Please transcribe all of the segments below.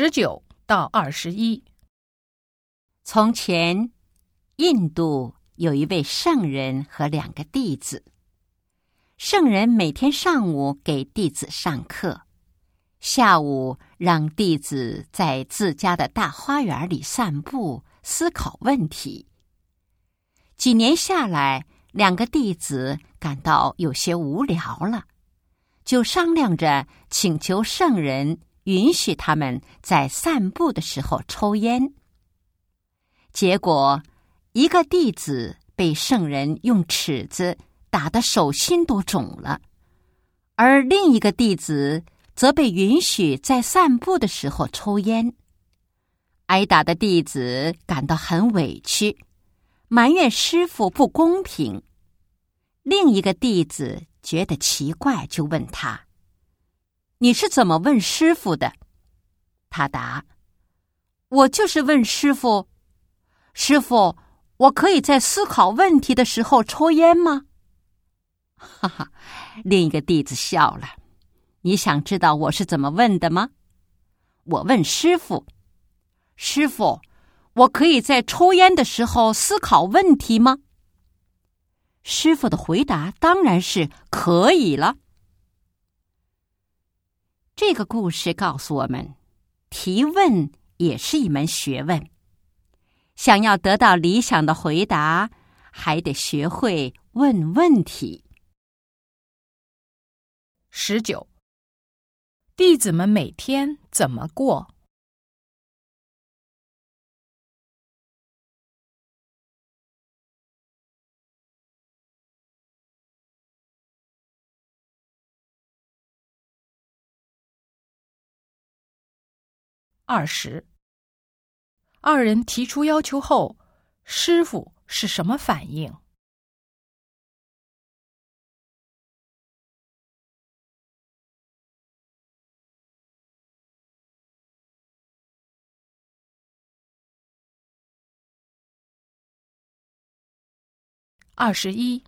十九到二十一。从前，印度有一位圣人和两个弟子。圣人每天上午给弟子上课，下午让弟子在自家的大花园里散步、思考问题。几年下来，两个弟子感到有些无聊了，就商量着请求圣人允许他们在散步的时候抽烟。结果，一个弟子被圣人用尺子。打得手心都肿了，而另一个弟子则被允许在散步的时候抽烟。挨打的弟子感到很委屈，埋怨师傅不公平。另一个弟子觉得奇怪，就问他：“你是怎么问师傅的？”他答：“我就是问师傅，师傅，我可以在思考问题的时候抽烟吗？” 哈哈，另一个弟子笑了。你想知道我是怎么问的吗？我问师傅：“师傅，我可以在抽烟的时候思考问题吗？”师傅的回答当然是可以了。这个故事告诉我们，提问也是一门学问。想要得到理想的回答，还得学会问问题。十九，弟子们每天怎么过？二十，二人提出要求后，师傅是什么反应？二十一。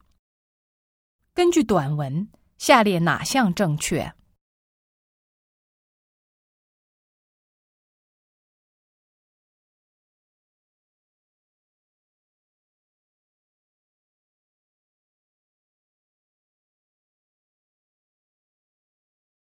根据短文，下列哪项正确？